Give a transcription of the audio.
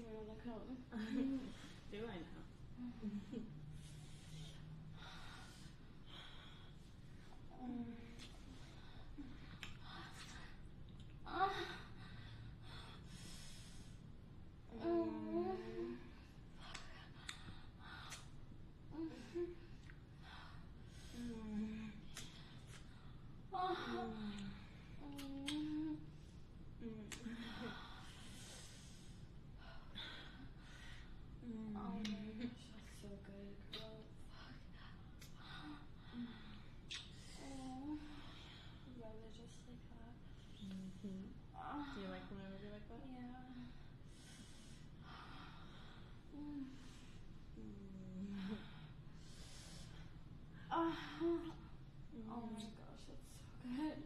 You're do I know? But yeah. mm. Mm. oh my gosh, that's so good.